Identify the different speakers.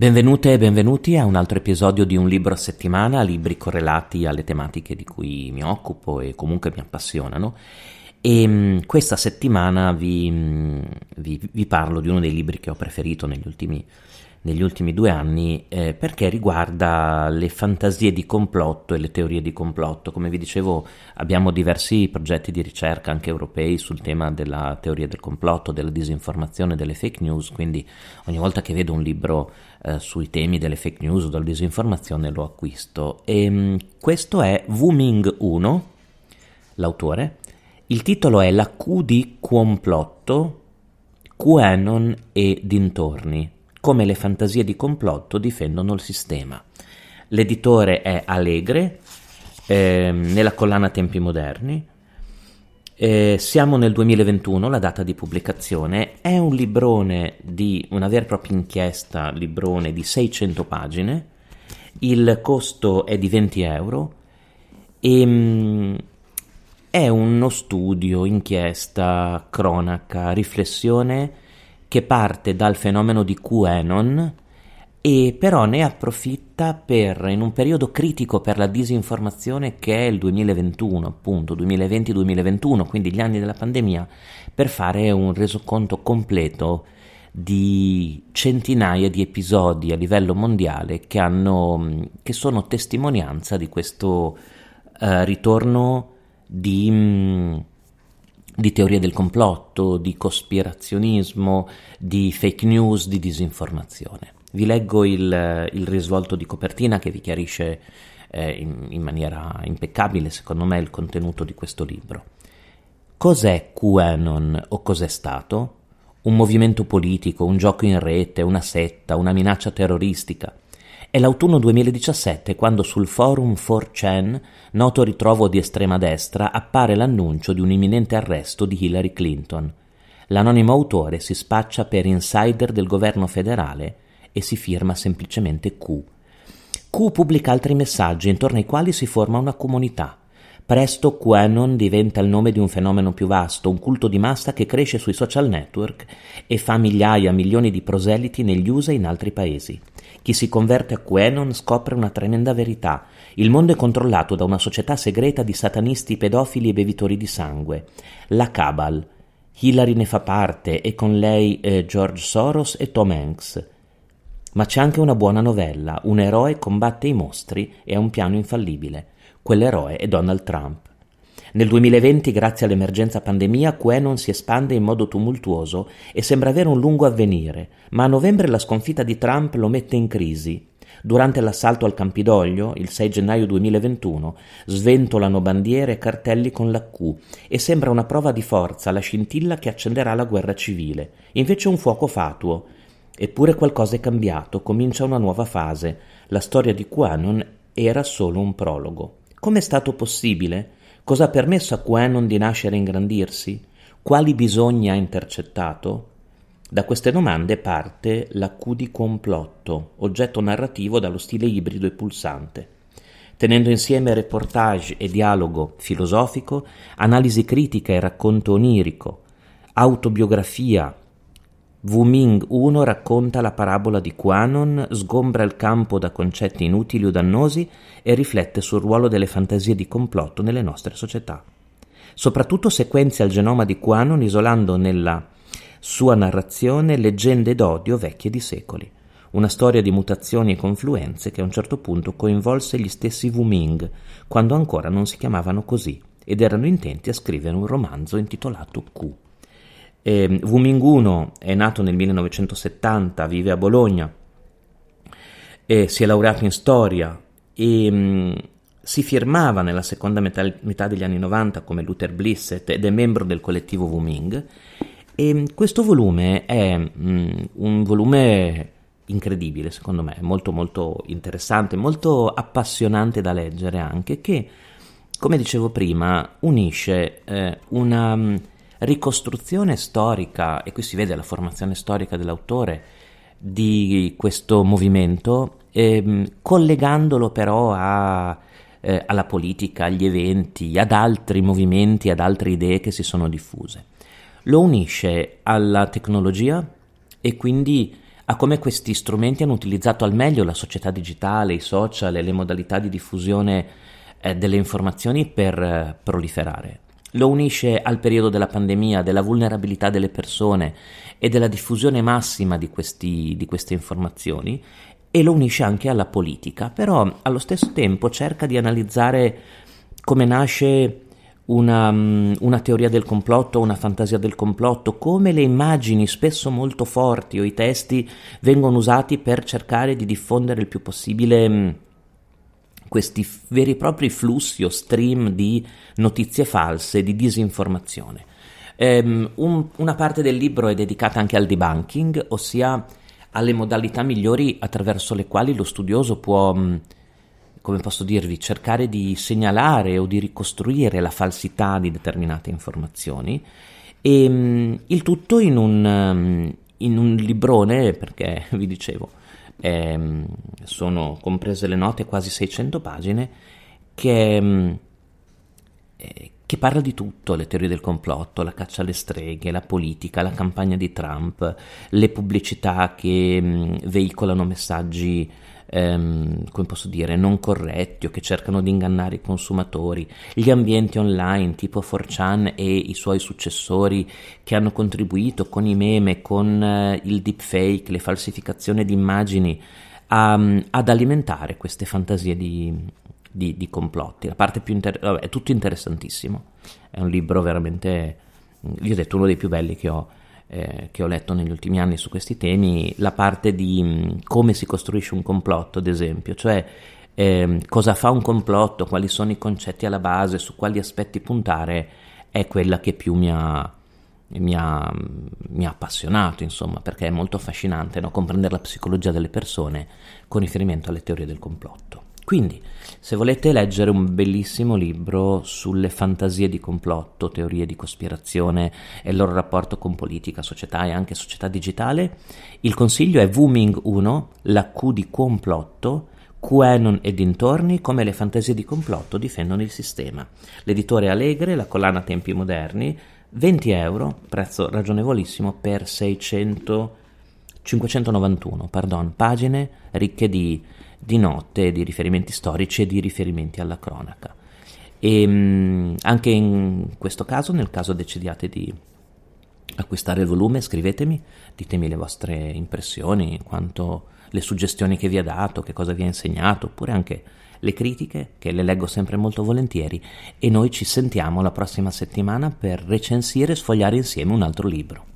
Speaker 1: Benvenute e benvenuti a un altro episodio di Un libro a settimana, libri correlati alle tematiche di cui mi occupo e comunque mi appassionano. E mm, questa settimana vi, mm, vi, vi parlo di uno dei libri che ho preferito negli ultimi negli ultimi due anni eh, perché riguarda le fantasie di complotto e le teorie di complotto. Come vi dicevo abbiamo diversi progetti di ricerca anche europei sul tema della teoria del complotto, della disinformazione, delle fake news, quindi ogni volta che vedo un libro eh, sui temi delle fake news o della disinformazione lo acquisto. E, mh, mm, questo è Wu Ming 1, l'autore. Il titolo è La Q di complotto, QAnon e dintorni come le fantasie di complotto difendono il sistema. L'editore è Allegre, eh, nella collana Tempi Moderni. Eh, siamo nel 2021, la data di pubblicazione. È un librone di una vera e propria inchiesta, librone di 600 pagine. Il costo è di 20 euro e mh, mm, è uno studio, inchiesta, cronaca, riflessione che parte dal fenomeno di QAnon e però ne approfitta per, in un periodo critico per la disinformazione che è il 2021, appunto 2020-2021, quindi gli anni della pandemia, per fare un resoconto completo di centinaia di episodi a livello mondiale che, hanno, che sono testimonianza di questo uh, ritorno di... Mh, di teorie del complotto, di cospirazionismo, di fake news, di disinformazione. Vi leggo il, il risvolto di copertina che vi chiarisce eh, in, in maniera impeccabile, secondo me, il contenuto di questo libro. Cos'è QAnon o cos'è stato? Un movimento politico, un gioco in rete, una setta, una minaccia terroristica? È l'autunno 2017 quando sul forum 4chan, noto ritrovo di estrema destra, appare l'annuncio di un imminente arresto di Hillary Clinton. L'anonimo autore si spaccia per insider del governo federale e si firma semplicemente Q. Q pubblica altri messaggi intorno ai quali si forma una comunità. Presto QAnon diventa il nome di un fenomeno più vasto, un culto di massa che cresce sui social network e fa migliaia, milioni di proseliti negli USA e in altri paesi. Chi si converte a QAnon scopre una tremenda verità. Il mondo è controllato da una società segreta di satanisti, pedofili e bevitori di sangue. La Cabal. Hillary ne fa parte e con lei eh, George Soros e Tom Hanks. Ma c'è anche una buona novella. Un eroe combatte i mostri e ha un piano infallibile. Quell'eroe è Donald Trump. Nel 2020, grazie all'emergenza pandemia, QAnon si espande in modo tumultuoso e sembra avere un lungo avvenire, ma a novembre la sconfitta di Trump lo mette in crisi. Durante l'assalto al Campidoglio, il 6 gennaio 2021, sventolano bandiere e cartelli con la Q e sembra una prova di forza, la scintilla che accenderà la guerra civile. Invece un fuoco fatuo. Eppure qualcosa è cambiato, comincia una nuova fase. La storia di QAnon era solo un prologo. Com'è stato possibile? Cosa ha permesso a QAnon di nascere e ingrandirsi? Quali bisogni ha intercettato? Da queste domande parte la Q di complotto, oggetto narrativo dallo stile ibrido e pulsante. Tenendo insieme reportage e dialogo filosofico, analisi critica e racconto onirico, autobiografia, Wu Ming 1 racconta la parabola di Quanon, sgombra il campo da concetti inutili o dannosi e riflette sul ruolo delle fantasie di complotto nelle nostre società. Soprattutto sequenzia il genoma di Quanon isolando nella sua narrazione leggende d'odio vecchie di secoli. Una storia di mutazioni e confluenze che a un certo punto coinvolse gli stessi Wu Ming, quando ancora non si chiamavano così, ed erano intenti a scrivere un romanzo intitolato Q. Eh, Wuminguno è nato nel 1970, vive a Bologna, e si è laureato in storia e mh, mm, si firmava nella seconda metà, metà, degli anni 90 come Luther Blissett ed è membro del collettivo Wuming. E mm, questo volume è mh, mm, un volume incredibile, secondo me, molto molto interessante, molto appassionante da leggere anche, che, come dicevo prima, unisce eh, una ricostruzione storica, e qui si vede la formazione storica dell'autore, di questo movimento, ehm, collegandolo però a, eh, alla politica, agli eventi, ad altri movimenti, ad altre idee che si sono diffuse. Lo unisce alla tecnologia e quindi a come questi strumenti hanno utilizzato al meglio la società digitale, i social e le modalità di diffusione eh, delle informazioni per eh, proliferare. Lo unisce al periodo della pandemia, della vulnerabilità delle persone e della diffusione massima di, questi, di queste informazioni e lo unisce anche alla politica, però allo stesso tempo cerca di analizzare come nasce una, mm, una, teoria del complotto, una fantasia del complotto, come le immagini spesso molto forti o i testi vengono usati per cercare di diffondere il più possibile mm, questi veri e propri flussi o stream di notizie false, di disinformazione. Um, un, una parte del libro è dedicata anche al debunking, ossia alle modalità migliori attraverso le quali lo studioso può, mm, come posso dirvi, cercare di segnalare o di ricostruire la falsità di determinate informazioni e mm, il tutto in un, mm, in un librone, perché vi dicevo, eh, sono comprese le note quasi 600 pagine, che, eh, che parla di tutto, le teorie del complotto, la caccia alle streghe, la politica, la campagna di Trump, le pubblicità che mh, veicolano messaggi ehm, come posso dire, non corretti o che cercano di ingannare i consumatori, gli ambienti online tipo 4chan e i suoi successori che hanno contribuito con i meme, con eh, il deepfake, le falsificazioni di immagini a, ad alimentare queste fantasie di, di, di complotti. La parte più inter- vabbè, è tutto interessantissimo. È un libro veramente, io ho detto, uno dei più belli che ho, eh, che ho letto negli ultimi anni su questi temi. La parte di mh, come si costruisce un complotto, ad esempio, cioè eh, cosa fa un complotto, quali sono i concetti alla base, su quali aspetti puntare, è quella che più mi ha, mi ha, mi ha appassionato, insomma, perché è molto affascinante no? comprendere la psicologia delle persone con riferimento alle teorie del complotto. Quindi, se volete leggere un bellissimo libro sulle fantasie di complotto, teorie di cospirazione e il loro rapporto con politica, società e anche società digitale, il consiglio è Wuming 1, la Q di complotto, QAnon e dintorni, come le fantasie di complotto difendono il sistema. L'editore Allegre, la collana Tempi Moderni, 20 euro, prezzo ragionevolissimo per 600, 591 pardon, pagine ricche di di notte, di riferimenti storici e di riferimenti alla cronaca. E mh, anche in questo caso, nel caso decidiate di acquistare il volume, scrivetemi, ditemi le vostre impressioni, quanto le suggestioni che vi ha dato, che cosa vi ha insegnato, oppure anche le critiche, che le leggo sempre molto volentieri, e noi ci sentiamo la prossima settimana per recensire e sfogliare insieme un altro libro.